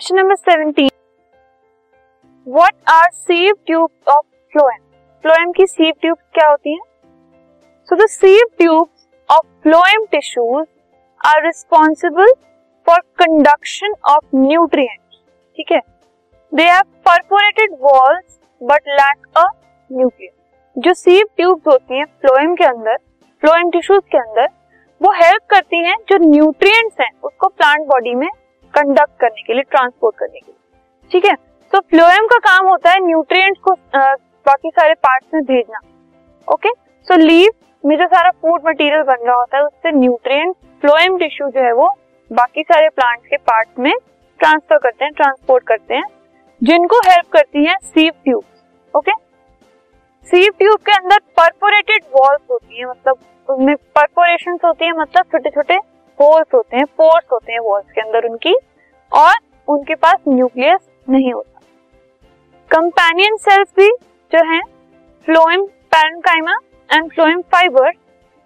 Question number seventeen what are sieve tube of phloem phloem की sieve tube क्या होती है? So the sieve tube of phloem tissues are responsible for conduction of nutrients ठीक है? They have perforated walls but lack a nucleus जो sieve tubes होती हैं phloem के अंदर फ्लोएम टिश्यूज के अंदर, वो हेल्प करती हैं जो न्यूट्रिएंट्स हैं, उसको प्लांट बॉडी में कंडक्ट करने के लिए ट्रांसपोर्ट करने के लिए। ठीक है? तो फ्लोएम का काम होता है न्यूट्रिएंट्स को बाकी सारे पार्ट्स में भेजना। ओके सो लीव में जो सारा फ़ूड मटेरियल बन रहा होता है, उससे न्यूट्रिएंट फ्लोएम टिश्यू जो है वो बाकी सारे प्लांट्स के पार्ट में ट्रांसफ़र करते हैं ट्रांसपोर्ट करते हैं, जिनको हेल्प करती है sieve tube okay sieve tube के अंदर परपोरेटेड वॉल्स होती है मतलब उनमें परपोरेशन होती है मतलब छोटे छोटे होल्स होते हैं पोर्स होते हैं वॉल्स के अंदर उनकी। और उनके पास न्यूक्लियस नहीं होता। कंपेनियन सेल्स भी जो है, phloem, parenchyma and phloem fibre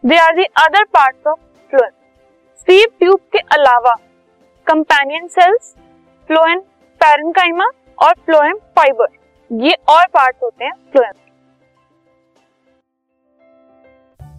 they are the other parts of phloem sieve tube के अलावा कंपेनियन सेल्स फ्लोएम, पैरेंकाइमा और फ्लोएम फाइबर, ये और पार्ट होते हैं phloem